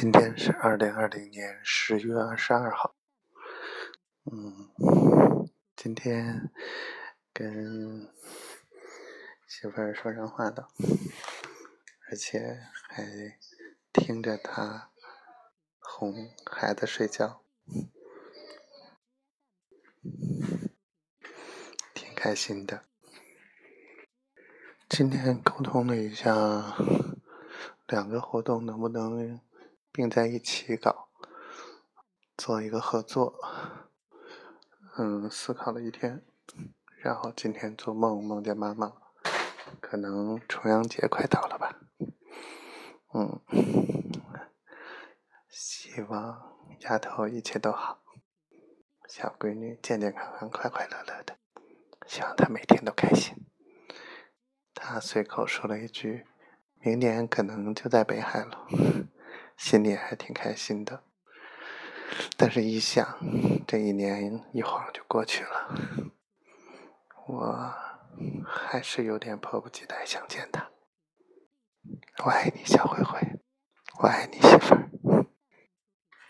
今天是二零二零年十月二十二号。嗯，今天跟媳妇儿说上话了，而且还听着她哄孩子睡觉，挺开心的。今天沟通了一下，两个活动能不能？并在一起搞，做一个合作。嗯，思考了一天，然后今天做梦梦见妈妈，可能重阳节快到了吧。嗯，希望丫头一切都好，小闺女健健康康、快快乐乐的，希望她每天都开心。她随口说了一句：“明年可能就在北海了。”心里还挺开心的，但是一想，这一年一晃就过去了，我还是有点迫不及待想见他。我爱你，小灰灰，